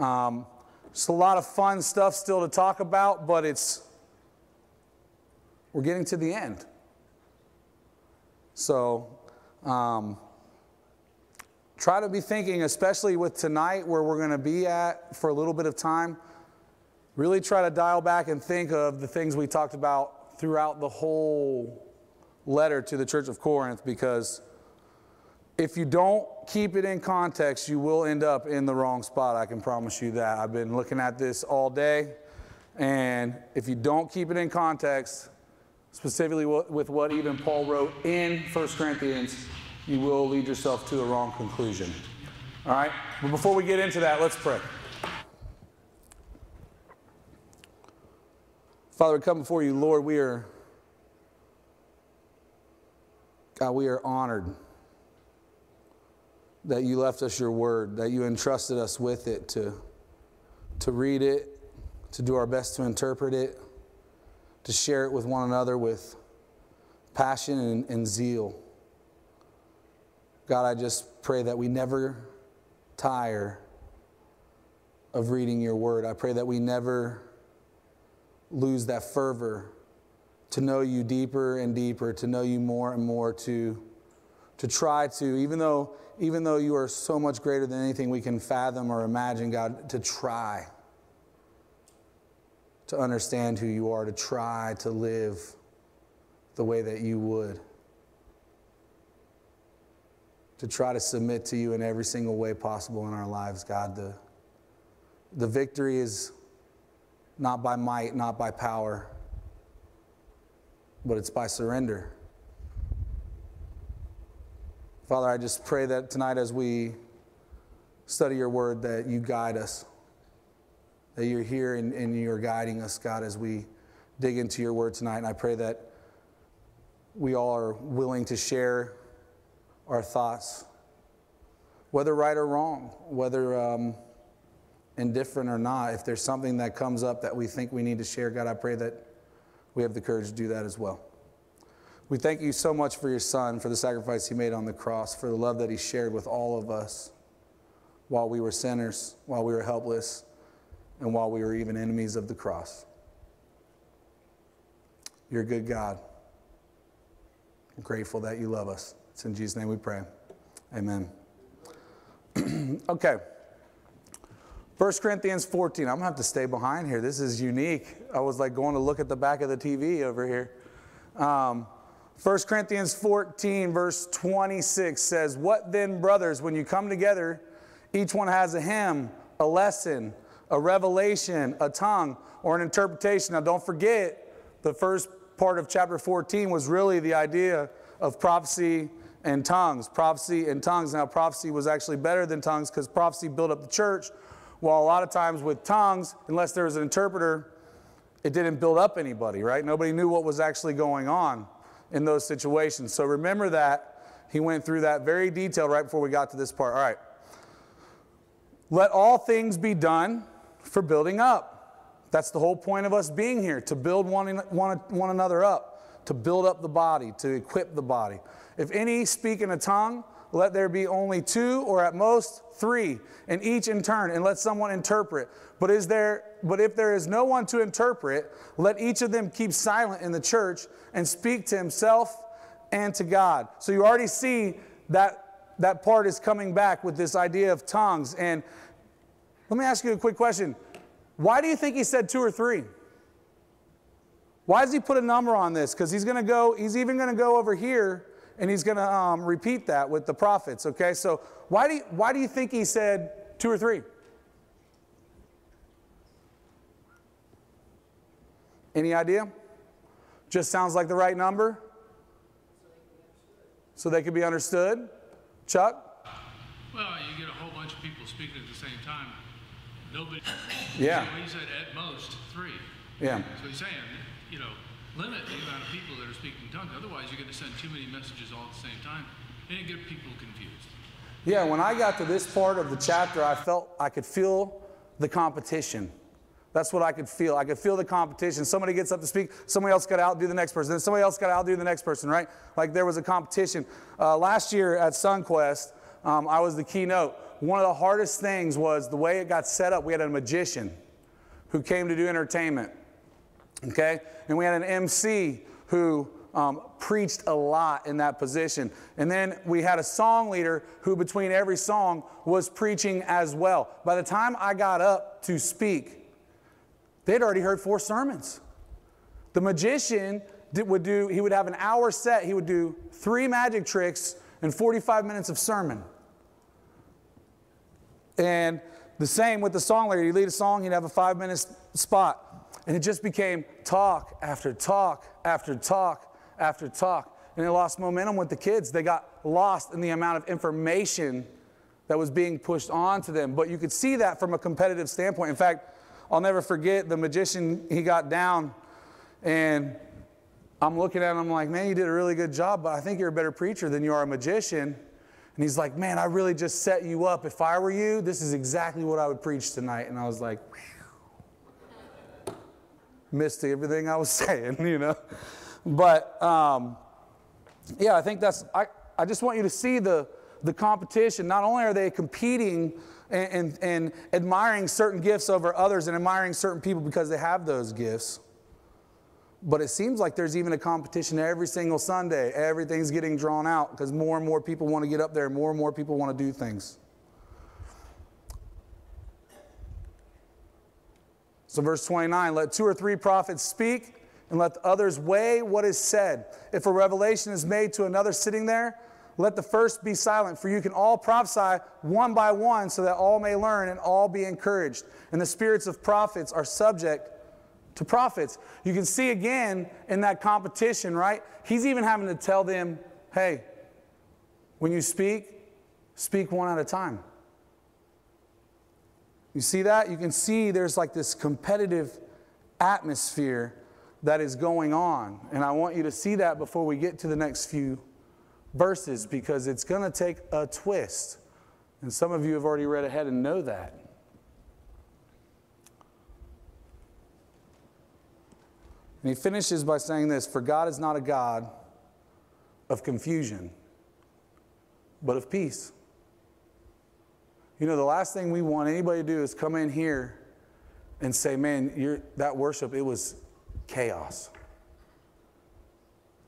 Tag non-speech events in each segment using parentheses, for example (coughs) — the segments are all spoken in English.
Um, just a lot of fun stuff still to talk about, but it's we're getting to the end. So um, try to be thinking, especially with tonight where we're going to be at for a little bit of time. Really try to dial back and think of the things we talked about throughout the whole letter to the Church of Corinth because if you don't keep it in context, you will end up in the wrong spot. I can promise you that. I've been looking at this all day, and if you don't keep it in context, specifically with what even Paul wrote in 1 Corinthians, you will lead yourself to a wrong conclusion. All right? But before we get into that, let's pray. Father, we come before you, Lord. We are, God, we are honored that you left us your word, that you entrusted us with it to, to read it, to do our best to interpret it, to share it with one another with passion and, and zeal. God, I just pray that we never tire of reading your word. I pray that we never lose that fervor to know you deeper and deeper, to know you more and more, to, to try to, even though, even though you are so much greater than anything we can fathom or imagine, God, to try to understand who you are, to try to live the way that you would, to try to submit to you in every single way possible in our lives, God. The, the victory is not by might, not by power, but it's by surrender. Father, I just pray that tonight as we study your word, that you guide us that you're here and, and you're guiding us, God, as we dig into your word tonight. And I pray that we all are willing to share our thoughts, whether right or wrong, whether um, indifferent or not. If there's something that comes up that we think we need to share, God, I pray that we have the courage to do that as well. We thank you so much for your son, for the sacrifice he made on the cross, for the love that he shared with all of us while we were sinners, while we were helpless and while we were even enemies of the cross. You're a good God. I'm grateful that you love us. It's in Jesus' name we pray. Amen. (clears throat) okay. 1 Corinthians 14. I'm going to have to stay behind here. This is unique. I was like going to look at the back of the TV over here. Um, 1 Corinthians 14, verse 26 says, What then, brothers, when you come together, each one has a hymn, a lesson, a revelation, a tongue, or an interpretation. Now, don't forget, the first part of chapter 14 was really the idea of prophecy and tongues. Prophecy and tongues. Now, prophecy was actually better than tongues because prophecy built up the church, while a lot of times with tongues, unless there was an interpreter, it didn't build up anybody, right? Nobody knew what was actually going on in those situations. So remember that. He went through that very detailed right before we got to this part. All right. Let all things be done for building up. That's the whole point of us being here, to build one, one, one another up, to build up the body, to equip the body. If any speak in a tongue, let there be only two or at most three, and each in turn, and let someone interpret. But is there but if there is no one to interpret, let each of them keep silent in the church and speak to himself and to God. So you already see that that part is coming back with this idea of tongues. And let me ask you a quick question. Why do you think he said two or three? Why does he put a number on this? Because he's going to go, he's even going to go over here and he's going to um, repeat that with the prophets, okay? So why do, you, why do you think he said two or three? Any idea? Just sounds like the right number? So they could be understood? Chuck? Well, you get a whole bunch of people speaking at the same time. Nobody. Yeah. He said at most three. Yeah. So he's saying, you know, limit the amount of people that are speaking tongues. Otherwise, you're going to send too many messages all at the same time, and it get people confused. Yeah. When I got to this part of the chapter, I felt I could feel the competition. That's what I could feel. I could feel the competition. Somebody gets up to speak, somebody else got to outdo the next person, then somebody else got to outdo the next person, right? Like there was a competition. Uh, last year at SunQuest, um, I was the keynote. one of the hardest things was the way it got set up. We had a magician who came to do entertainment, okay? And we had an MC who um, preached a lot in that position. And then we had a song leader who, between every song, was preaching as well. By the time I got up to speak, they'd already heard four sermons. The magician did, would do, he would have an hour set, he would do three magic tricks and 45 minutes of sermon. And the same with the song leader. He'd lead a song, he'd have a five minute spot. And it just became talk after talk after talk after talk. And it lost momentum with the kids. They got lost in the amount of information that was being pushed onto them. But you could see that from a competitive standpoint. In fact, I'll never forget the magician, he got down and I'm looking at him, I'm like, man, you did a really good job, but I think you're a better preacher than you are a magician. And he's like, man, I really just set you up. If I were you, this is exactly what I would preach tonight. And I was like, missed everything I was (laughs) saying, you know. But um, yeah, I think that's, I, I just want you to see the, the competition. Not only are they competing and, and, and admiring certain gifts over others and admiring certain people because they have those gifts, but it seems like there's even a competition every single Sunday. Everything's getting drawn out because more and more people want to get up there, more and more people want to do things. So, verse 29 let two or three prophets speak, and let the others weigh what is said. If a revelation is made to another sitting there, let the first be silent, for you can all prophesy one by one, so that all may learn and all be encouraged. And the spirits of prophets are subject to prophets. You can see again in that competition, right? He's even having to tell them, hey, when you speak, speak one at a time. You see that? You can see there's like this competitive atmosphere that is going on. And I want you to see that before we get to the next few verses because it's going to take a twist. And some of you have already read ahead and know that. And he finishes by saying this For God is not a God of confusion, but of peace. You know, the last thing we want anybody to do is come in here and say, man, that worship, it was chaos.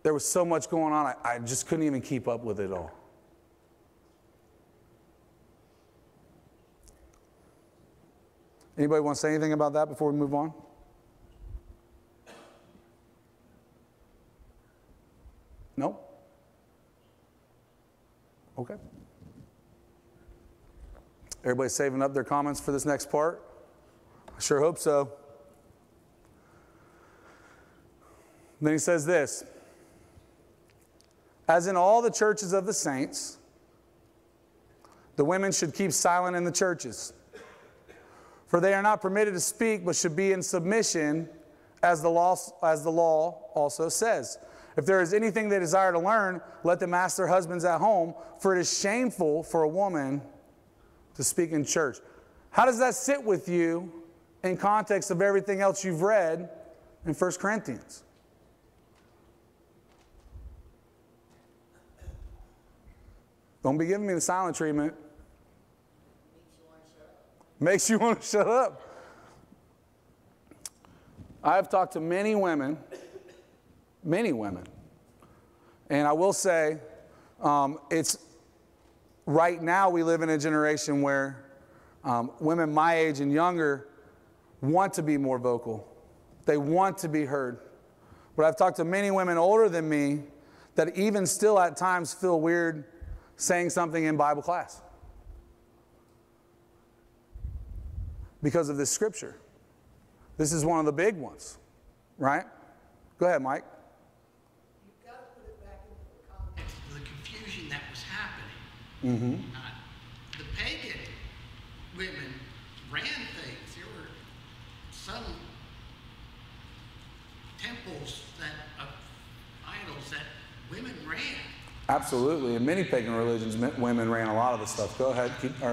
There was so much going on, I, I just couldn't even keep up with it all. Anybody want to say anything about that before we move on? No? Okay. Everybody saving up their comments for this next part? I sure hope so. Then he says this As in all the churches of the saints, the women should keep silent in the churches. For they are not permitted to speak, but should be in submission, as the law, as the law also says. If there is anything they desire to learn, let them ask their husbands at home, for it is shameful for a woman to speak in church. How does that sit with you in context of everything else you've read in 1 Corinthians? Don't be giving me the silent treatment. Makes you want to shut up. I've talked to many women many women. And I will say, um, it's right now we live in a generation where um, women my age and younger want to be more vocal. They want to be heard. But I've talked to many women older than me that even still at times feel weird saying something in Bible class because of this scripture. This is one of the big ones, right? Go ahead, Mike. You've got to put it back into the context of the confusion that was happening. Mm-hmm. Uh, the pagan women ran things. There were some temples that of idols that women ran. Absolutely, in many pagan religions, women ran a lot of the stuff. Go ahead. Keep, or,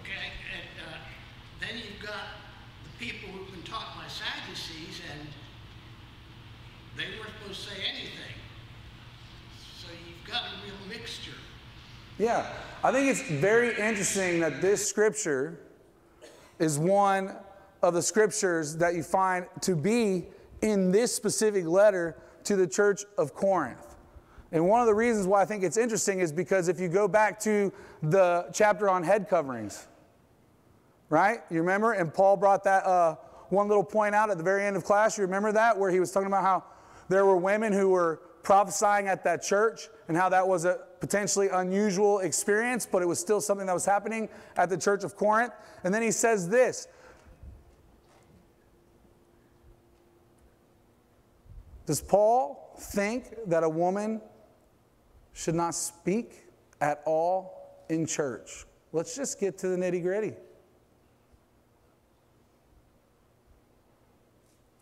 okay, and uh, then you've got the people who've been taught by Sadducees, and they weren't supposed to say anything. So you've got a real mixture. Yeah, I think it's very interesting that this scripture is one of the scriptures that you find to be in this specific letter to the church of Corinth. And one of the reasons why I think it's interesting is because if you go back to the chapter on head coverings, right? You remember? And Paul brought that uh, one little point out at the very end of class. You remember that? Where he was talking about how there were women who were prophesying at that church and how that was a potentially unusual experience, but it was still something that was happening at the church of Corinth. And then he says this Does Paul think that a woman should not speak at all in church? Let's just get to the nitty gritty.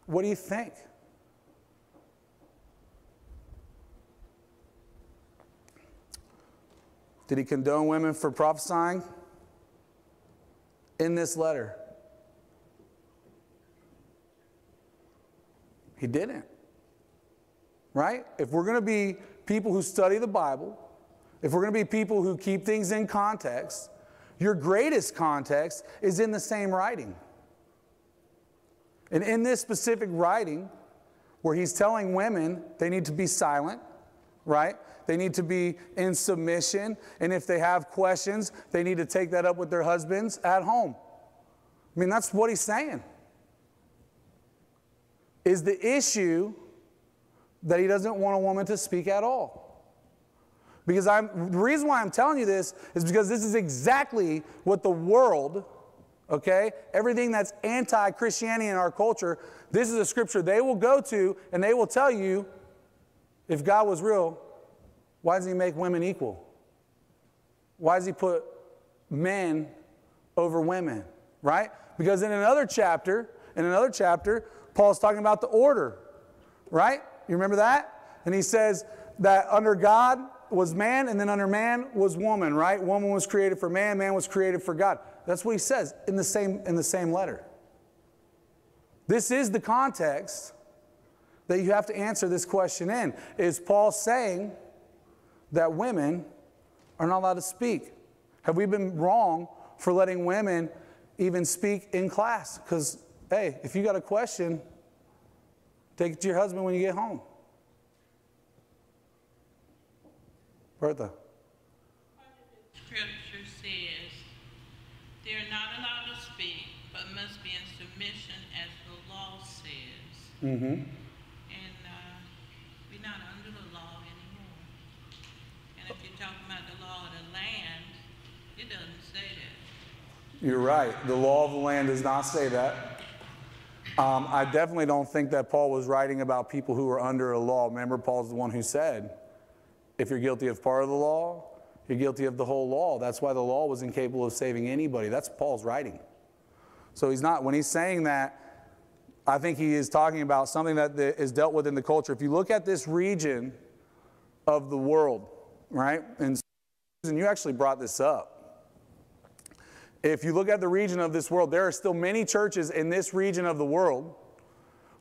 What do you think? Did he condone women for prophesying? In this letter, he didn't. Right? If we're going to be people who study the Bible, if we're going to be people who keep things in context, your greatest context is in the same writing. And in this specific writing, where he's telling women they need to be silent, right? They need to be in submission. And if they have questions, they need to take that up with their husbands at home. I mean, that's what he's saying. Is the issue that he doesn't want a woman to speak at all? Because I'm, the reason why I'm telling you this is because this is exactly what the world, okay, everything that's anti Christianity in our culture, this is a scripture they will go to and they will tell you if God was real, why does he make women equal? Why does he put men over women? Right? Because in another chapter, in another chapter, Paul's talking about the order. Right? You remember that? And he says that under God was man, and then under man was woman, right? Woman was created for man, man was created for God. That's what he says in the same, in the same letter. This is the context that you have to answer this question in. Is Paul saying that women are not allowed to speak? Have we been wrong for letting women even speak in class? Because, hey, if you got a question, take it to your husband when you get home. Bertha. Scripture says they're not allowed to speak, but must be in submission as the law says. Mm-hmm. And uh, we're not under the law anymore. And if you're talking about the law of the land, it doesn't say that. You're right. The law of the land does not say that. Um, I definitely don't think that Paul was writing about people who were under a law. Remember, Paul's the one who said, if you're guilty of part of the law, you're guilty of the whole law. That's why the law was incapable of saving anybody. That's Paul's writing. So he's not, when he's saying that, I think he is talking about something that is dealt with in the culture. If you look at this region of the world, right, and you actually brought this up. If you look at the region of this world, there are still many churches in this region of the world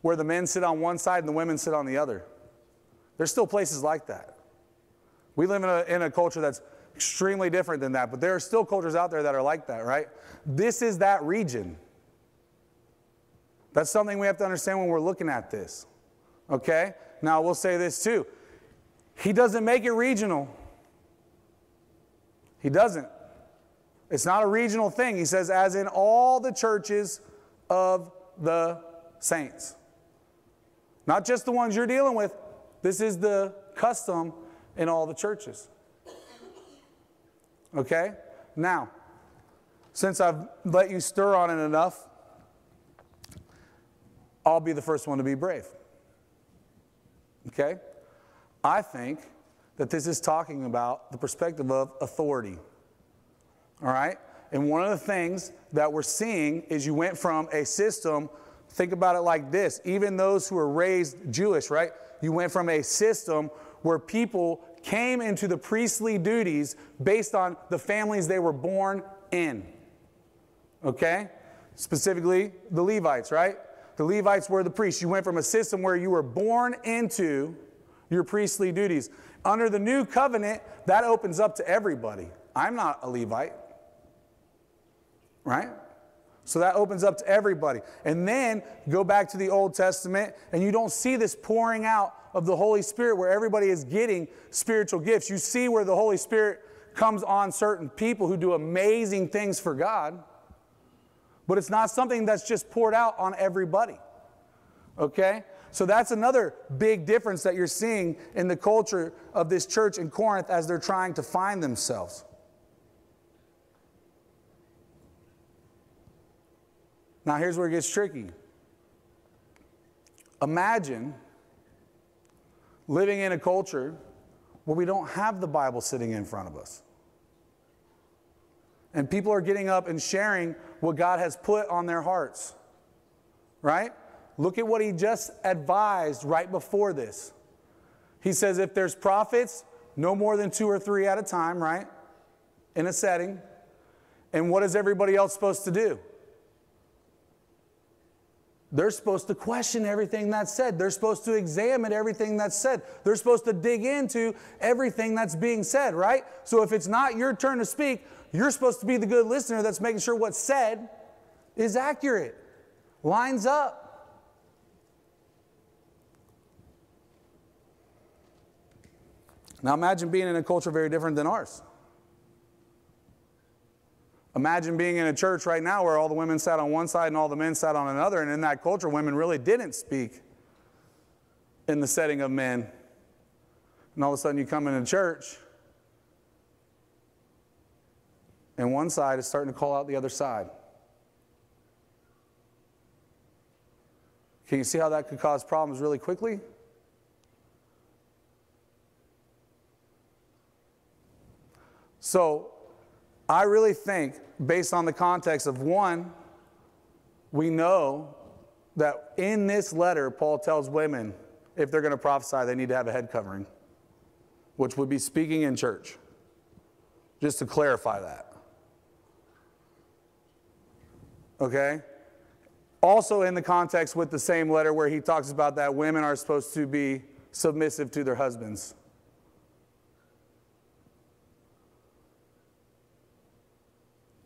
where the men sit on one side and the women sit on the other. There's still places like that. We live in a, in a culture that's extremely different than that, but there are still cultures out there that are like that, right? This is that region. That's something we have to understand when we're looking at this. Okay? Now, we'll say this too. He doesn't make it regional. He doesn't. It's not a regional thing. He says, as in all the churches of the saints. Not just the ones you're dealing with. This is the custom in all the churches. Okay? Now, since I've let you stir on it enough, I'll be the first one to be brave. Okay? I think that this is talking about the perspective of authority. All right? And one of the things that we're seeing is you went from a system, think about it like this even those who were raised Jewish, right? You went from a system where people came into the priestly duties based on the families they were born in. Okay? Specifically, the Levites, right? The Levites were the priests. You went from a system where you were born into your priestly duties. Under the new covenant, that opens up to everybody. I'm not a Levite, right? So that opens up to everybody. And then go back to the Old Testament, and you don't see this pouring out of the Holy Spirit where everybody is getting spiritual gifts. You see where the Holy Spirit comes on certain people who do amazing things for God, but it's not something that's just poured out on everybody. Okay? So that's another big difference that you're seeing in the culture of this church in Corinth as they're trying to find themselves. Now, here's where it gets tricky. Imagine living in a culture where we don't have the Bible sitting in front of us. And people are getting up and sharing what God has put on their hearts. Right? Look at what he just advised right before this. He says if there's prophets, no more than two or three at a time, right? In a setting. And what is everybody else supposed to do? They're supposed to question everything that's said. They're supposed to examine everything that's said. They're supposed to dig into everything that's being said, right? So if it's not your turn to speak, you're supposed to be the good listener that's making sure what's said is accurate, lines up. Now imagine being in a culture very different than ours. Imagine being in a church right now where all the women sat on one side and all the men sat on another, and in that culture, women really didn't speak in the setting of men. And all of a sudden, you come into church, and one side is starting to call out the other side. Can you see how that could cause problems really quickly? So, I really think, based on the context of one, we know that in this letter, Paul tells women if they're going to prophesy, they need to have a head covering, which would be speaking in church. Just to clarify that. Okay? Also, in the context with the same letter where he talks about that women are supposed to be submissive to their husbands.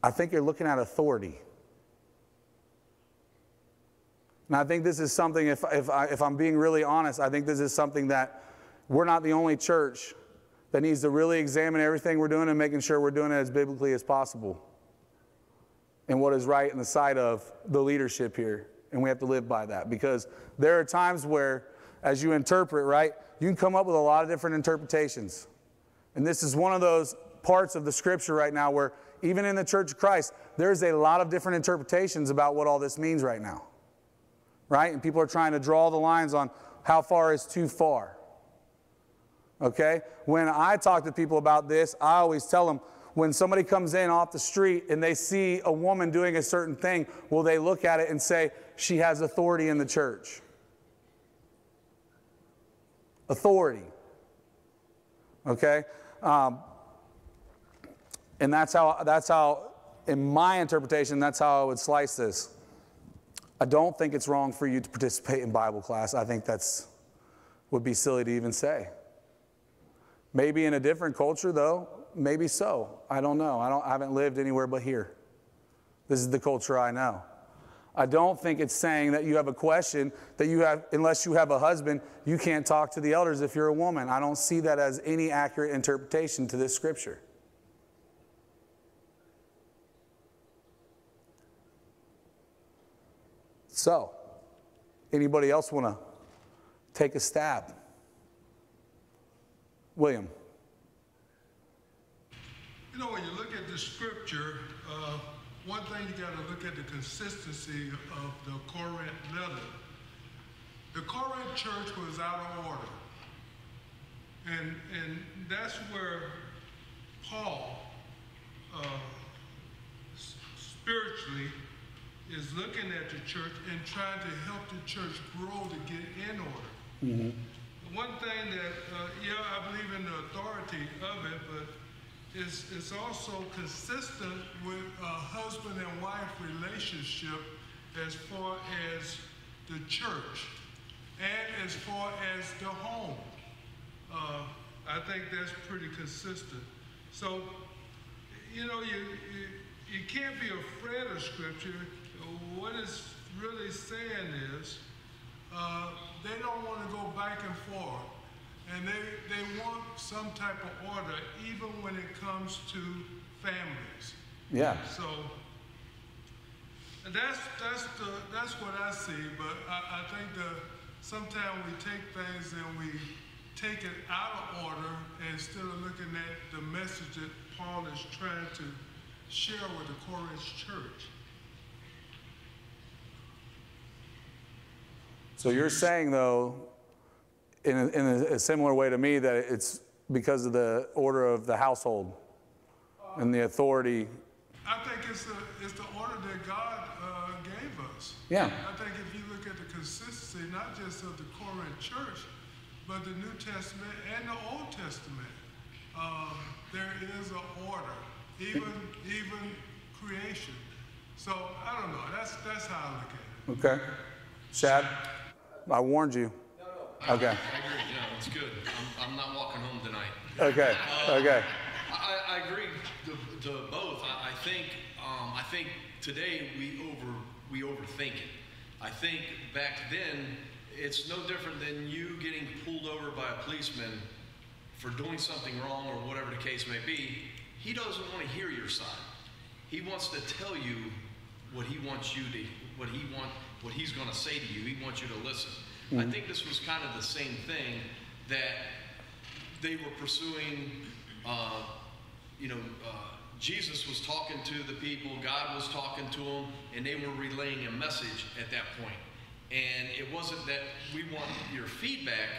I think you're looking at authority. And I think this is something, if, if, I, if I'm being really honest, I think this is something that we're not the only church that needs to really examine everything we're doing and making sure we're doing it as biblically as possible and what is right in the sight of the leadership here. And we have to live by that because there are times where, as you interpret, right, you can come up with a lot of different interpretations. And this is one of those parts of the scripture right now where even in the Church of Christ, there's a lot of different interpretations about what all this means right now. Right? And people are trying to draw the lines on how far is too far. Okay? When I talk to people about this, I always tell them when somebody comes in off the street and they see a woman doing a certain thing, will they look at it and say, she has authority in the church? Authority. Okay? Um, and that's how, that's how, in my interpretation, that's how I would slice this. I don't think it's wrong for you to participate in Bible class. I think that's would be silly to even say. Maybe in a different culture, though, maybe so. I don't know. I, don't, I haven't lived anywhere but here. This is the culture I know. I don't think it's saying that you have a question that you have, unless you have a husband, you can't talk to the elders if you're a woman. I don't see that as any accurate interpretation to this scripture. So, anybody else want to take a stab? William. You know, when you look at the scripture, uh, one thing you got to look at the consistency of the Corinth letter. The Corinth church was out of order. And, and that's where Paul, uh, spiritually, is looking at the church and trying to help the church grow to get in order. Mm-hmm. One thing that, uh, yeah, I believe in the authority of it, but it's, it's also consistent with a husband and wife relationship as far as the church and as far as the home. Uh, I I think that's pretty consistent. So, you know, you, you, you can't be afraid of Scripture. What it's really saying is, uh, they don't want to go back and forth. And they, they want some type of order, even when it comes to families. Yeah. So that's that's the that's what I see. But I, I think that sometimes we take things and we take it out of order instead of looking at the message that Paul is trying to share with the Corinth church. So you're saying, though, in a, in a, similar way to me, that it's because of the order of the household and the authority. I think it's the it's the order that God uh, gave us. Yeah. I think if you look at the consistency, not just of the Corinth church, but the New Testament and the Old Testament, um, there is an order, even even creation. So I don't know. That's that's how I look at it. Okay. Shad, I warned you. Okay. I agree. Yeah, it's good. I'm, I'm not walking home tonight. Okay. Okay. I, I agree to, to both. I, I think um, I think today we over we overthink it. I think back then it's no different than you getting pulled over by a policeman for doing something wrong or whatever the case may be. He doesn't want to hear your side. He wants to tell you what he wants you to what he want what he's going to say to you. He wants you to listen. I think this was kind of the same thing that they were pursuing, uh, you know, uh, Jesus was talking to the people, God was talking to them, and they were relaying a message at that point. And it wasn't that we want your feedback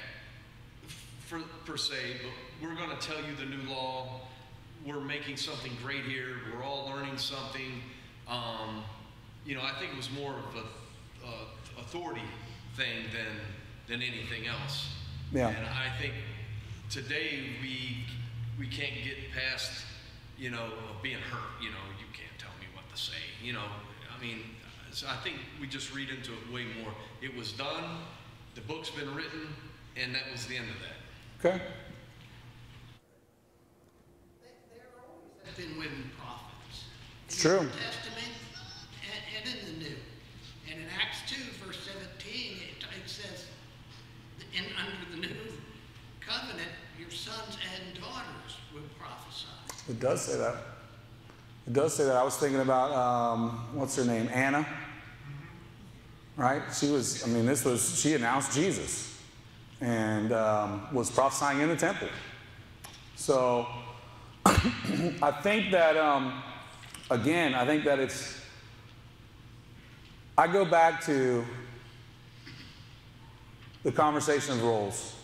for, per se, but we're going to tell you the new law. We're making something great here. We're all learning something. Um, you know, I think it was more of a, a authority thing than than anything else. Yeah. And I think today we we can't get past you know being hurt. You know, you can't tell me what to say. You know, I mean, so I think we just read into it way more. It was done. The book's been written, and that was the end of that. Okay. There always been women prophets. It's In true. Testament and, and in the New. In Acts 2, verse 17, it, it says, in, under the new covenant, your sons and daughters will prophesy. It does say that. It does say that. I was thinking about um, what's her name, Anna. Right? She was. I mean, this was. She announced Jesus, and um, was prophesying in the temple. So, (coughs) I think that um, again, I think that it's. I go back to the conversation of roles.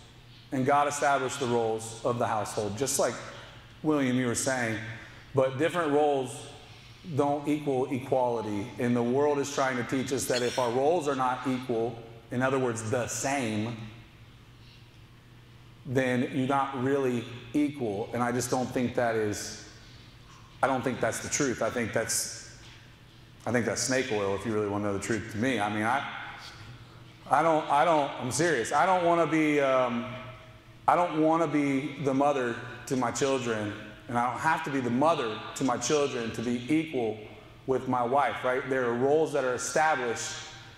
And God established the roles of the household, just like William, you were saying. But different roles don't equal equality. And the world is trying to teach us that if our roles are not equal, in other words, the same, then you're not really equal. And I just don't think that is, I don't think that's the truth. I think that's, I think that's snake oil if you really want to know the truth to me. I mean, I, I don't, I don't, I'm serious. I don't want to be, um, I don't want to be the mother to my children, and I don't have to be the mother to my children to be equal with my wife, right? There are roles that are established,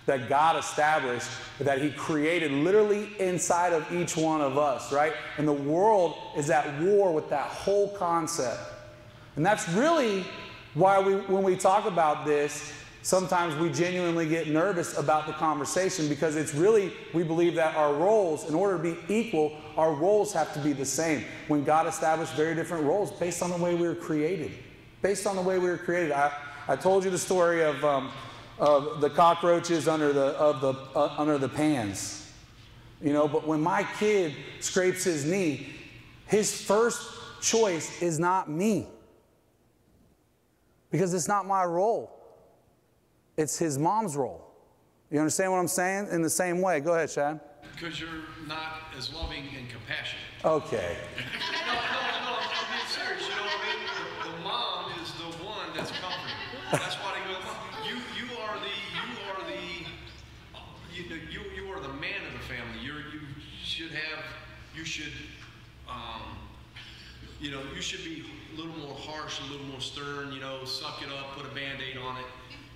that God established, that He created literally inside of each one of us, right? And the world is at war with that whole concept. And that's really why we, when we talk about this, sometimes we genuinely get nervous about the conversation because it's really, we believe that our roles, in order to be equal, our roles have to be the same. When God established very different roles based on the way we were created. Based on the way we were created. I, I told you the story of, um, of the cockroaches under the, of the, uh, under the pans. You know, but when my kid scrapes his knee, his first choice is not me. Because it's not my role. It's his mom's role. You understand what I'm saying? In the same way. Go ahead, Chad. Because you're not as loving and compassionate. Okay. (laughs) No, no, no, I'm being serious. You know what I mean? The, the mom is the one that's comforting. That's why they go. You, you are the, you are the, you, know, you, you are the man of the family. You're, you should have, you should um, you know, you should be a little more harsh, a little more stern, you know, suck it up, put a band-aid on it.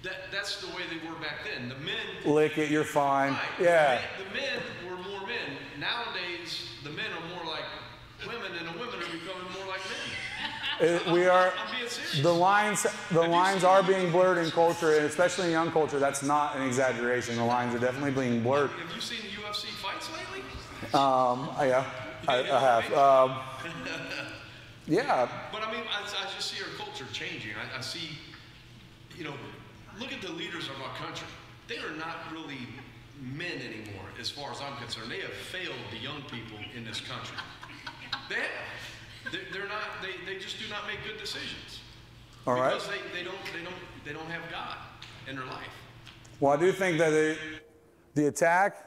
That, that's the way they were back then. The men Lick it, you're fine. Right. Yeah. The men were more men. Nowadays, the men are more like women, and the women are becoming more like men. It- we are. I'm being serious. The lines, the lines are being blurred in culture, and especially in young culture. That's not an exaggeration. The lines are definitely being blurred. Have you seen the UFC fights lately? Um, yeah, I, I have. Um, (laughs) yeah, But I mean, I, I just see our culture changing. I, I see, you know, look at the leaders of our country. They are not really men anymore, as far as I'm concerned. They have failed the young people in this country. They have. They're, they're not. They, they just do not make good decisions. All right. Because they, they don't they don't they don't have God in their life. Well, I do think that the, the attack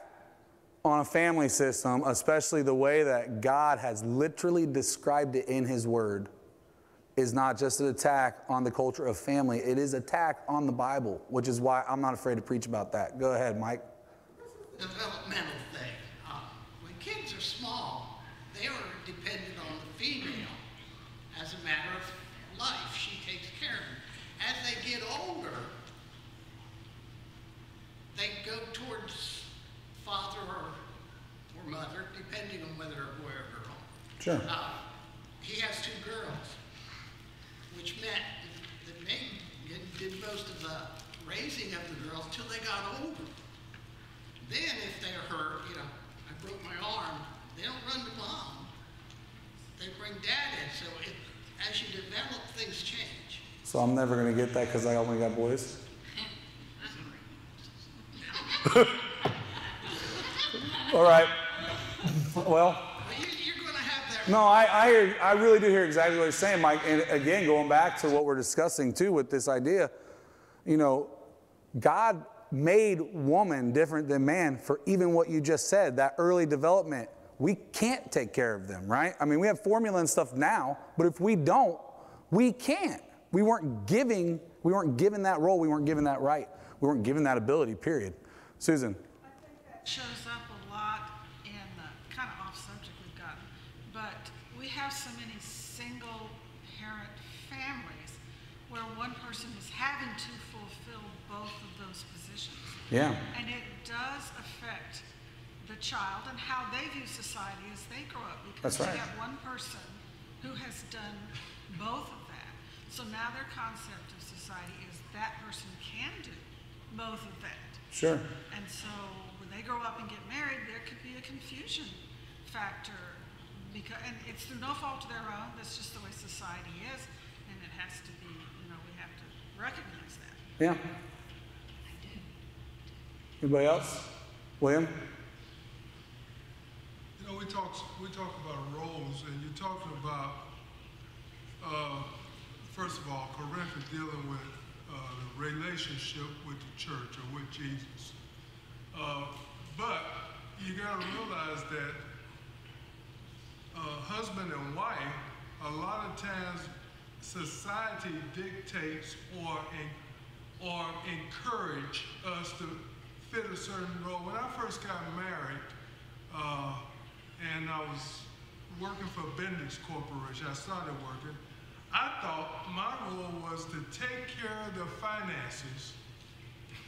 on a family system, especially the way that God has literally described it in His Word, is not just an attack on the culture of family. It is attack on the Bible, which is why I'm not afraid to preach about that. Go ahead, Mike. developmental thing. Uh, when kids are small, they are dependent on the female as a matter of life. She takes care of them. As they get older, they go towards father or, or mother, depending on whether a boy or girl. Sure. Uh, he has two girls, which meant that did, did most of the raising of the girls till they got older. Then, if they're hurt, you know, I broke my arm, they don't run to mom. They bring dad in. So it, as you develop, things change. So I'm never going to get that because I only got boys. (laughs) All right. Well, But you, you're going to have that. No, I, I, hear, I really do hear exactly what you're saying, Mike. And again, going back to what we're discussing too with this idea, you know, God made woman different than man for even what you just said, that early development. We can't take care of them, right? I mean, we have formula and stuff now, but if we don't, we can't. We weren't giving, we weren't given that role, we weren't given that right, we weren't given that ability, period. Susan. I think that shows up a lot in the kind of off subject we've gotten, but we have so many single parent families where one person is having to fulfill both of those positions. Yeah. And it does affect the child and how they view society as they grow up because That's right. you have one person who has done both of that. So now their concept of society is that person can do both of that. Sure. And so when they grow up and get married, there could be a confusion factor because, and it's through no fault of their own. That's just the way society is, and it has to be. You know, we have to recognize that. Yeah. Anybody else? William? You know, we talk, we talk about roles, and you're talking about, uh, first of all, correctly dealing with uh, the relationship with the church or with Jesus. Uh, but you got to realize that husband and wife, a lot of times society dictates or or encourage us to fit a certain role. When I first got married, uh, and I was working for Bendix Corporation, I started working. I thought my role was to take care of the finances,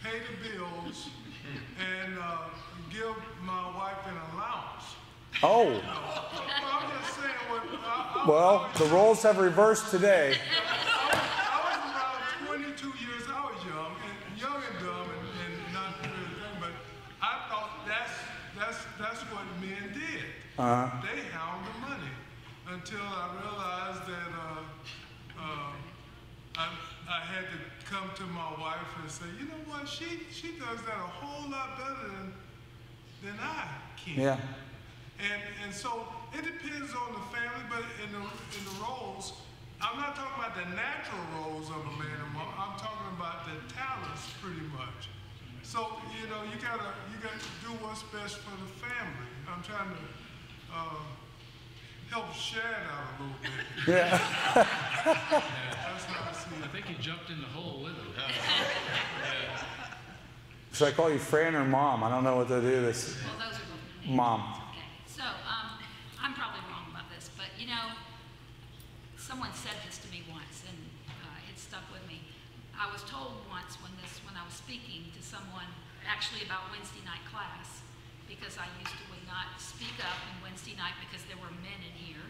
pay the bills, (laughs) and uh, give my wife an allowance. Oh, I'm just saying, what, I, I, well, the roles have reversed today. I was around 22 years. I young and young and dumb and, not really thing, but I thought that's that's that's what men did. Uh-huh. They hound the money until I realized that uh, uh, I, I had to come to my wife and say, you know what, she she does that a whole lot better than than I can. Yeah. And, and so it depends on the family, but in the, in the roles, I'm not talking about the natural roles of a man and woman. I'm talking about the talents pretty much. So, you know, you gotta, you gotta do what's best for the family. I'm trying to, uh, help Shad out a little bit. Yeah. (laughs) That's how I see I think you jumped in the hole with him. Should I call you Fran or Mom? I don't know what to do this. Well, those are. Mom. I'm probably wrong about this, but you know, someone said this to me once, and uh, it stuck with me. I was told once when this, when I was speaking to someone, actually about Wednesday night class, because I used to would not speak up in Wednesday night because there were men in here.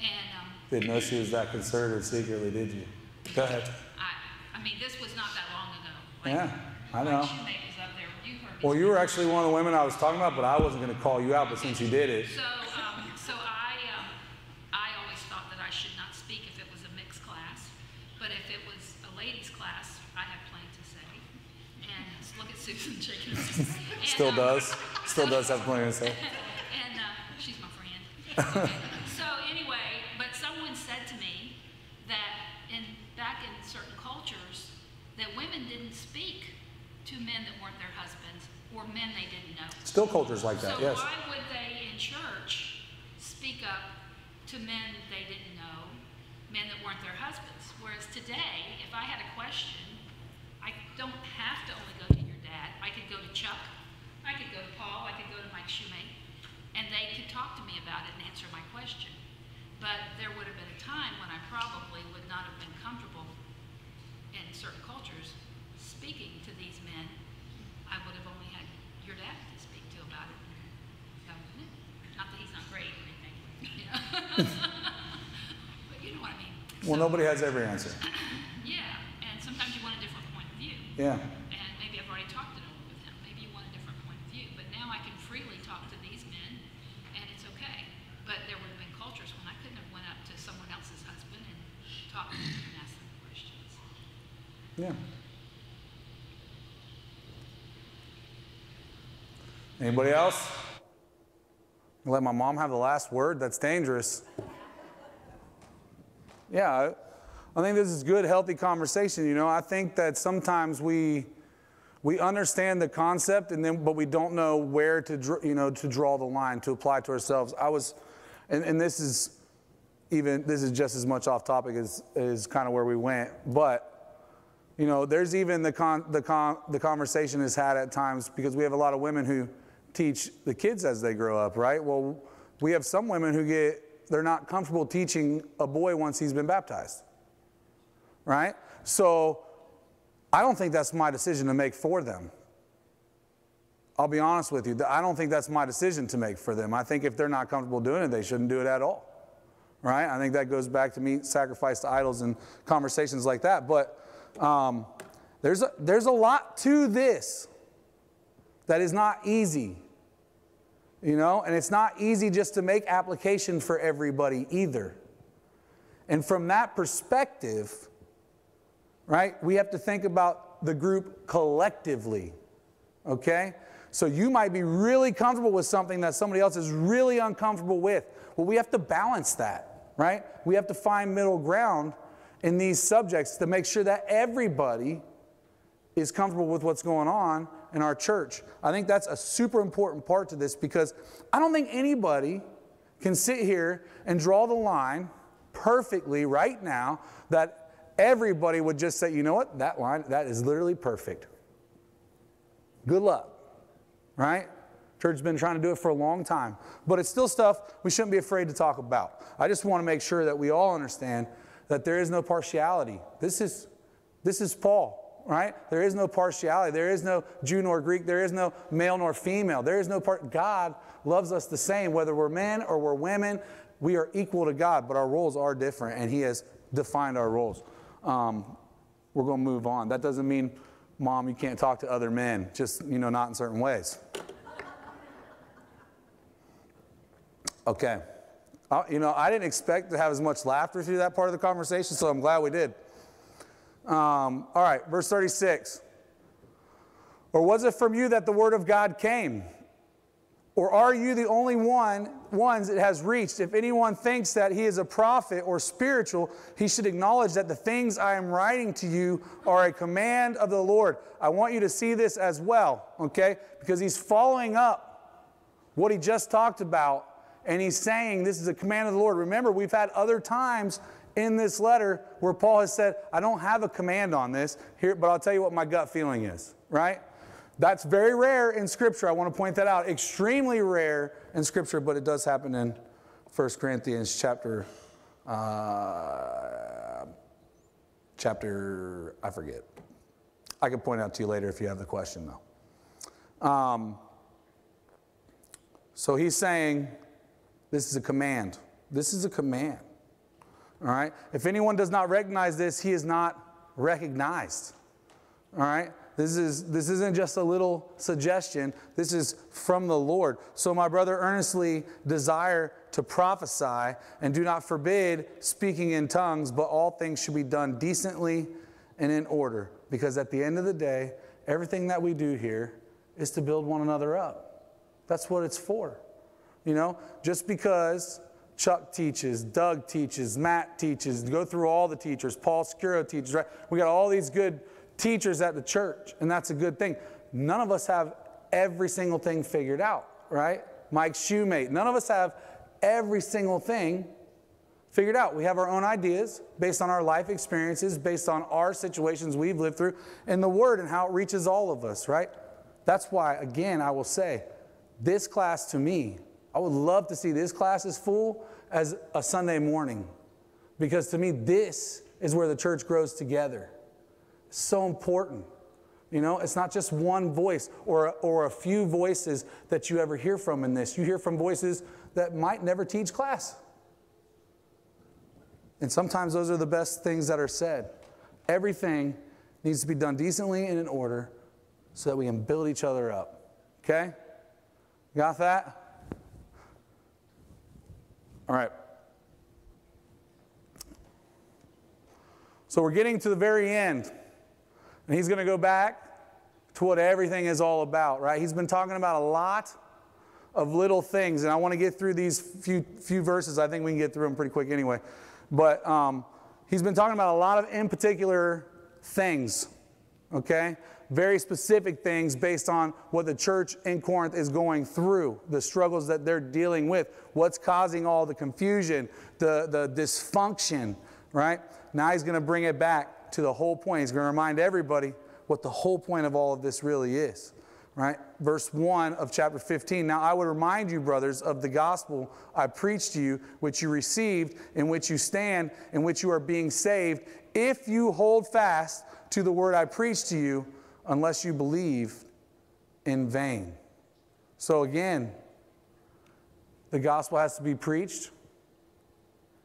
And um, Didn't know she was that conservative secretly, did you? Go ahead. I, I mean, this was not that long ago. Like, Yeah, I know. Like shoemaker was up there, you. Well, you were actually one of the women I was talking about, but I wasn't going to call you out. But since you did it, so I, um, I always thought that I should not speak if it was a mixed class, but if it was a ladies' class, I have plenty to say. And look at Susan shaking her head. (laughs) And, still um, does, still does have plenty to say. (laughs) and uh, she's my friend. Okay. (laughs) so anyway, but someone said to me that in back in certain cultures, that women didn't speak to men that weren't their husbands or men they didn't know. Still cultures like that, So yes. why would they in church speak up to men they didn't know, men that weren't their husbands? Whereas today, if I had a question, I don't have to only go to your dad. I could go to Chuck, I could go to Paul, I could go to Mike Shoemate, and they could talk to me about it and answer my question. But there would have been a time when I probably would not have been comfortable in certain cultures speaking to these men. I would have only had your dad to speak to about it. It. Not that he's not great or anything, (laughs) you. (laughs) but you know what I mean. Well, So, nobody has every answer. (clears throat) Yeah, and sometimes you want a different point of view. Yeah. And maybe I've already talked it over with him. Maybe you want a different point of view. But now I can freely talk to these men, and it's okay. But there would have been cultures when I couldn't have went up to someone else's husband and talked to them and asked them questions. Yeah. Anybody else? Let my mom have the last word. That's dangerous. Yeah, I- think this is good, healthy conversation. You know, I think that sometimes we we understand the concept, and then but we don't know where to you know to draw the line to apply to ourselves. I was, and, and this is even this is just as much off topic as is kind of where we went, but you know, there's even the con, the con, the conversation is had at times because we have a lot of women who teach the kids as they grow up, right? Well, we have some women who get they're not comfortable teaching a boy once he's been baptized. Right? So I don't think that's my decision to make for them. I'll be honest with you. I don't think that's my decision to make for them. I think if they're not comfortable doing it, they shouldn't do it at all. Right? I think that goes back to me, sacrifice to idols and conversations like that. But um, there's, a, there's a lot to this that is not easy. You know, and it's not easy just to make application for everybody either. And from that perspective, right, we have to think about the group collectively. Okay? So you might be really comfortable with something that somebody else is really uncomfortable with. Well, we have to balance that, right? We have to find middle ground in these subjects to make sure that everybody is comfortable with what's going on in our church. I think that's a super important part to this because I don't think anybody can sit here and draw the line perfectly right now that everybody would just say, you know what, that line, that is literally perfect. Good luck, right? Church has been trying to do it for a long time, but it's still stuff we shouldn't be afraid to talk about. I just want to make sure that we all understand that there is no partiality. This is, this is Paul, right? There is no partiality. There is no Jew nor Greek. There is no male nor female. There is no part. God loves us the same, whether we're men or we're women. We are equal to God, but our roles are different, and He has defined our roles. Um, we're going to move on. That doesn't mean, mom, you can't talk to other men, just, you know, not in certain ways. Okay. Uh, you know, I didn't expect to have as much laughter through that part of the conversation, so I'm glad we did. Um, all right, verse 36. Or was it from you that the word of God came? Or are you the only one ones it has reached? If anyone thinks that he is a prophet or spiritual, he should acknowledge that the things I am writing to you are a command of the Lord. I want you to see this as well, okay? Because he's following up what he just talked about, and he's saying this is a command of the Lord. Remember, we've had other times in this letter where Paul has said, I don't have a command on this here, but I'll tell you what my gut feeling is, right? That's very rare in Scripture. I want to point that out. Extremely rare in Scripture, but it does happen in 1 Corinthians chapter Uh, chapter, I forget. I can point out to you later if you have the question, though. Um, so he's saying this is a command. This is a command. All right? If anyone does not recognize this, he is not recognized. All right? This, is, this isn't just a little suggestion. This is from the Lord. So, my brother, earnestly desire to prophesy and do not forbid speaking in tongues, but all things should be done decently and in order. Because at the end of the day, everything that we do here is to build one another up. That's what it's for. You know, just because Chuck teaches, Doug teaches, Matt teaches, go through all the teachers, Paul Scuro teaches, right? We got all these good teachers at the church, and that's a good thing. None of us have every single thing figured out, right? Mike Shoemate, none of us have every single thing figured out. We have our own ideas based on our life experiences, based on our situations we've lived through, and the Word and how it reaches all of us, right? That's why, again, I will say, this class to me, I would love to see this class as full as a Sunday morning. Because to me, this is where the church grows together. So important. You know, it's not just one voice or, or a few voices that you ever hear from in this. You hear from voices that might never teach class. And sometimes those are the best things that are said. Everything needs to be done decently and in order so that we can build each other up. Okay? Got that? All right. So we're getting to the very end. And he's going to go back to what everything is all about, right? He's been talking about a lot of little things. And I want to get through these few, few verses. I think we can get through them pretty quick anyway. But um, he's been talking about a lot of, in particular, things, okay? Very specific things based on what the church in Corinth is going through, the struggles that they're dealing with, what's causing all the confusion, the, the dysfunction, right? Now he's going to bring it back to the whole point. He's going to remind everybody what the whole point of all of this really is right? Verse 1 of chapter 15. Now I would remind you, brothers, of the gospel I preached to you, which you received, in which you stand, in which you are being saved, if you hold fast to the word I preached to you, unless you believe in vain. So again, the gospel has to be preached,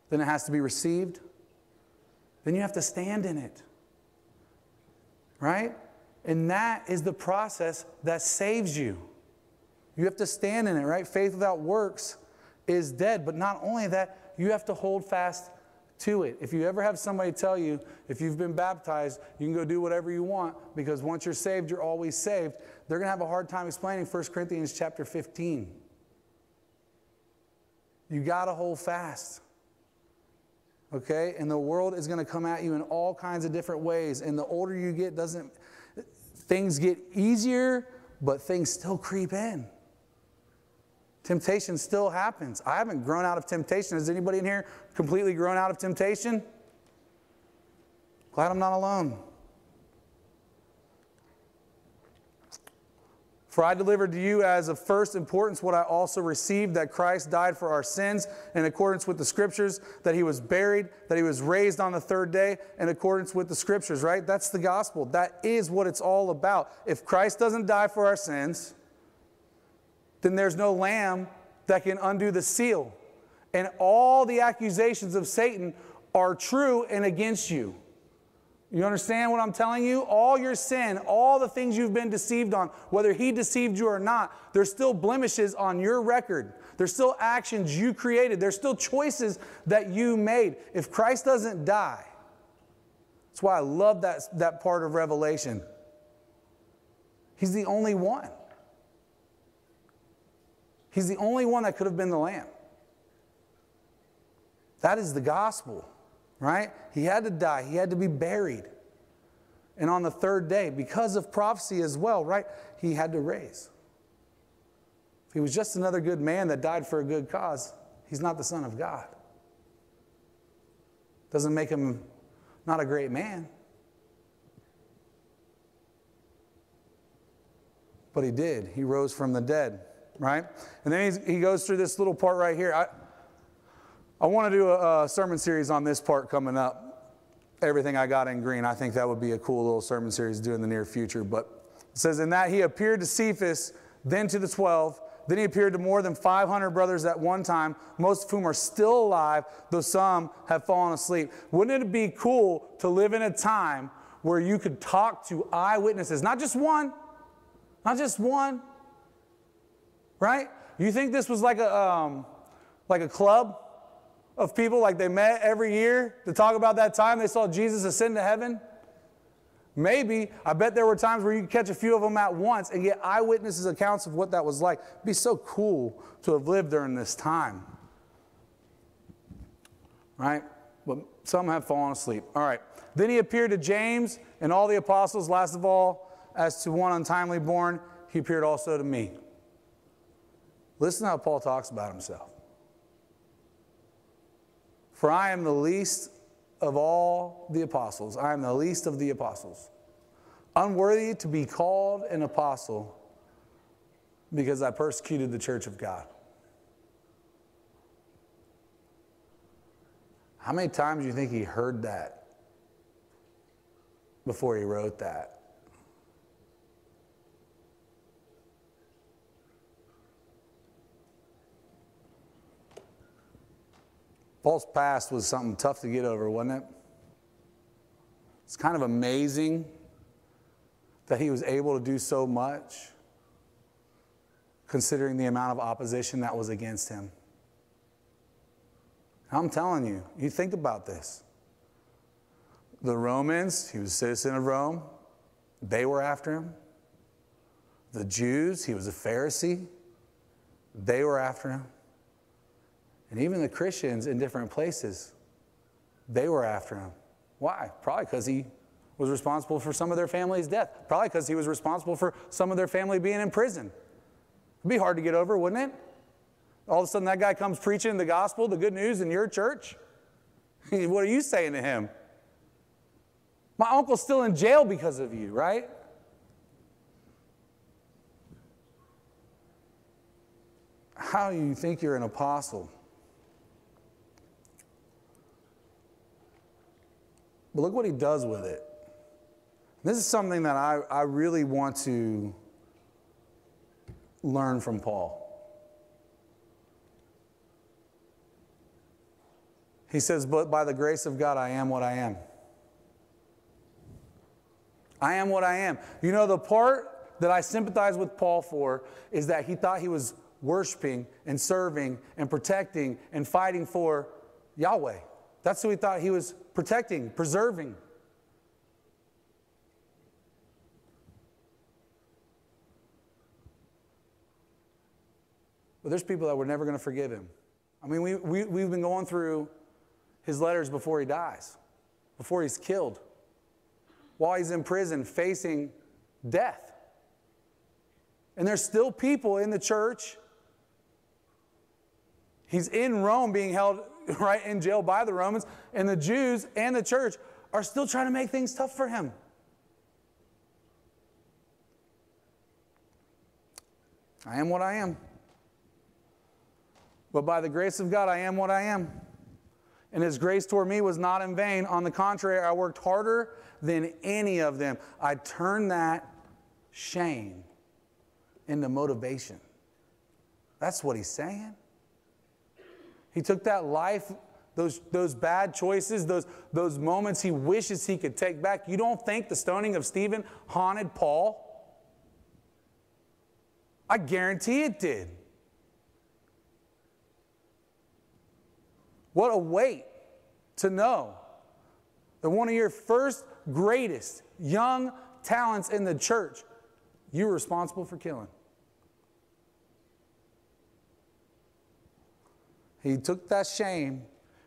then it has to be received, then you have to stand in it. Right? And that is the process that saves you. You have to stand in it, right? Faith without works is dead. But not only that, you have to hold fast to it. If you ever have somebody tell you, if you've been baptized, you can go do whatever you want because once you're saved, you're always saved, they're going to have a hard time explaining 1 Corinthians chapter 15. You got to hold fast. Okay? And the world is going to come at you in all kinds of different ways. And the older you get, doesn't Things get easier, but things still creep in. Temptation still happens. I haven't grown out of temptation. Has anybody in here completely grown out of temptation? Glad I'm not alone. For I delivered to you as of first importance what I also received that Christ died for our sins in accordance with the scriptures, that he was buried, that he was raised on the third day in accordance with the scriptures, right? That's the gospel. That is what it's all about. If Christ doesn't die for our sins, then there's no lamb that can undo the seal. And all the accusations of Satan are true and against you. You understand what I'm telling you? All your sin, all the things you've been deceived on, whether he deceived you or not, there's still blemishes on your record. There's still actions you created. There's still choices that you made. If Christ doesn't die, that's why I love that, that part of Revelation. He's the only one. He's the only one that could have been the Lamb. That is the gospel right? He had to die, he had to be buried. And on the third day, because of prophecy as well, right? He had to raise. If he was just another good man that died for a good cause, he's not the Son of God. Doesn't make him not a great man. But he did. He rose from the dead, right? And then he goes through this little part right here. I, I want to do a, a sermon series on this part coming up. Everything I got in green. I think that would be a cool little sermon series to do in the near future. But it says, In that he appeared to Cephas, then to the 12. Then he appeared to more than 500 brothers at one time, most of whom are still alive, though some have fallen asleep. Wouldn't it be cool to live in a time where you could talk to eyewitnesses? Not just one, not just one, right? You think this was like a, um, like a club of people, like they met every year to talk about that time they saw Jesus ascend to heaven? Maybe. I bet there were times where you could catch a few of them at once and get eyewitnesses' accounts of what that was like. It'd be so cool to have lived during this time. Right? But some have fallen asleep. All right. Then he appeared to James and all the apostles. Last of all, as to one untimely born, he appeared also to me. Listen how Paul talks about himself. For I am the least of all the apostles. I am the least of the apostles. Unworthy to be called an apostle because I persecuted the church of God. How many times do you think he heard that before he wrote that? Paul's past was something tough to get over, wasn't it? It's kind of amazing that he was able to do so much considering the amount of opposition that was against him. I'm telling you, you think about this. The Romans, he was a citizen of Rome, they were after him. The Jews, he was a Pharisee, they were after him. And even the Christians in different places, they were after him. Why? Probably because he was responsible for some of their family's death. Probably because he was responsible for some of their family being in prison. It'd be hard to get over, wouldn't it? All of a sudden, that guy comes preaching the gospel, the good news in your church. (laughs) what are you saying to him? My uncle's still in jail because of you, right? How do you think you're an apostle? But look what he does with it. This is something that I, I really want to learn from Paul. He says, But by the grace of God, I am what I am. I am what I am. You know, the part that I sympathize with Paul for is that he thought he was worshiping and serving and protecting and fighting for Yahweh. That's who he thought he was protecting, preserving. But there's people that were never going to forgive him. I mean, we, we, we've been going through his letters before he dies, before he's killed, while he's in prison facing death. And there's still people in the church. He's in Rome being held (laughs) right in jail by the Romans, and the Jews and the church are still trying to make things tough for him. I am what I am. But by the grace of God, I am what I am. And his grace toward me was not in vain. On the contrary, I worked harder than any of them. I turned that shame into motivation. That's what he's saying. He took that life, those, those bad choices, those, those moments he wishes he could take back. You don't think the stoning of Stephen haunted Paul? I guarantee it did. What a weight to know that one of your first greatest young talents in the church, you were responsible for killing. He took that shame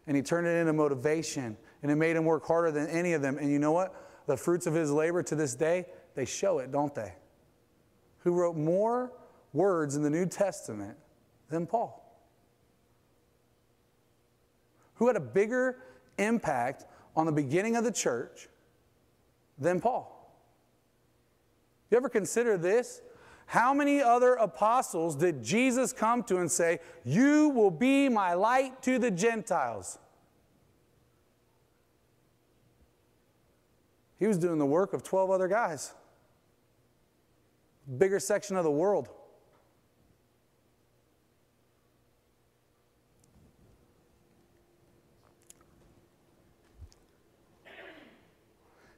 and he turned it into motivation and it made him work harder than any of them. And you know what? The fruits of his labor to this day, they show it, don't they? Who wrote more words in the New Testament than Paul? Who had a bigger impact on the beginning of the church than Paul? You ever consider this? How many other apostles did Jesus come to and say, You will be my light to the Gentiles? He was doing the work of 12 other guys, bigger section of the world.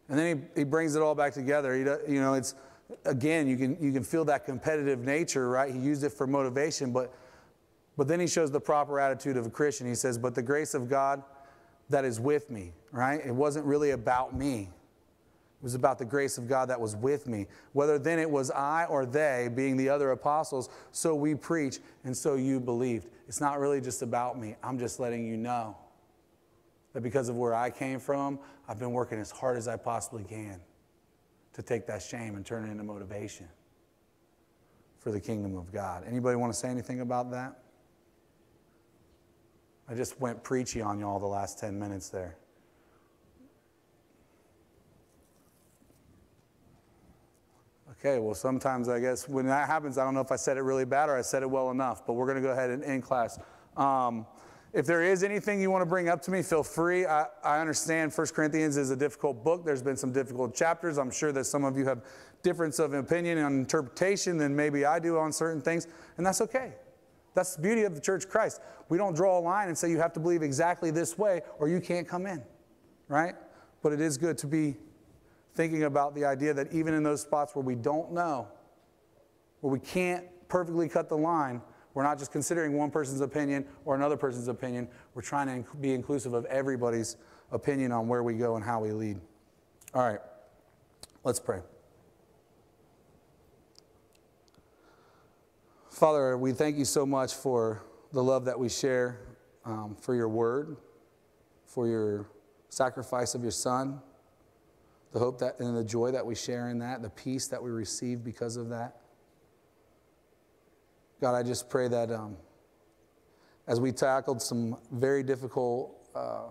And then he, he brings it all back together. He, you know, it's again, you can you can feel that competitive nature, right? He used it for motivation, but but then he shows the proper attitude of a Christian. He says, "But the grace of God that is with me," right? It wasn't really about me. It was about the grace of God that was with me. Whether then it was I or they, being the other apostles, so we preach and so you believed. It's not really just about me. I'm just letting you know that because of where I came from, I've been working as hard as I possibly can to take that shame and turn it into motivation for the kingdom of God. Anybody want to say anything about that? I just went preachy on y'all the last 10 minutes there. Okay, well, sometimes I guess when that happens, I don't know if I said it really bad or I said it well enough, but we're going to go ahead and end class. Um, if there is anything you want to bring up to me, feel free. I, I understand 1 Corinthians is a difficult book. There's been some difficult chapters. I'm sure that some of you have difference of opinion and interpretation than maybe I do on certain things, and that's okay. That's the beauty of the church of Christ. We don't draw a line and say you have to believe exactly this way or you can't come in, right? But it is good to be thinking about the idea that even in those spots where we don't know, where we can't perfectly cut the line, we're not just considering one person's opinion or another person's opinion. We're trying to be inclusive of everybody's opinion on where we go and how we lead. All right, let's pray. Father, we thank you so much for the love that we share, um, for your word, for your sacrifice of your son, the hope that and the joy that we share in that, the peace that we receive because of that. God, I just pray that um, as we tackled some very difficult uh,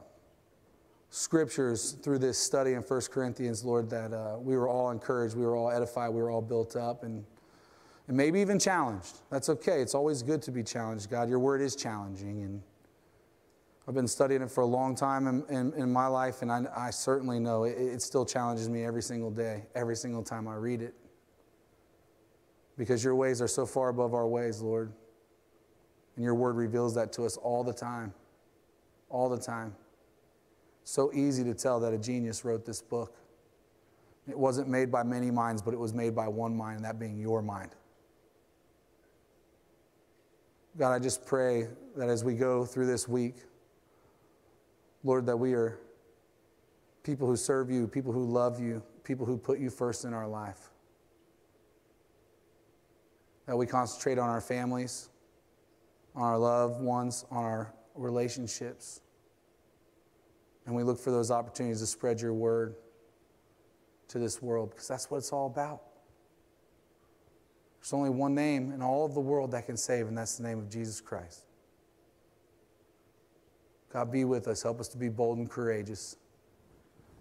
scriptures through this study in 1 Corinthians, Lord, that uh, we were all encouraged, we were all edified, we were all built up, and, and maybe even challenged. That's okay. It's always good to be challenged, God. Your word is challenging, and I've been studying it for a long time in, in, in my life, and I, I certainly know it, it still challenges me every single day, every single time I read it because your ways are so far above our ways, Lord. And your word reveals that to us all the time. All the time. So easy to tell that a genius wrote this book. It wasn't made by many minds, but it was made by one mind, and that being your mind. God, I just pray that as we go through this week, Lord, that we are people who serve you, people who love you, people who put you first in our life that we concentrate on our families, on our loved ones, on our relationships. And we look for those opportunities to spread your word to this world because that's what it's all about. There's only one name in all of the world that can save, and that's the name of Jesus Christ. God, be with us. Help us to be bold and courageous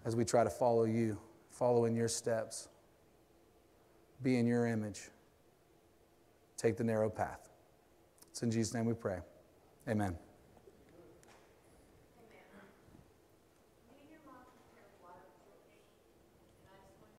as we try to follow you, follow in your steps, be in your image take the narrow path. It's in Jesus' name we pray. Amen.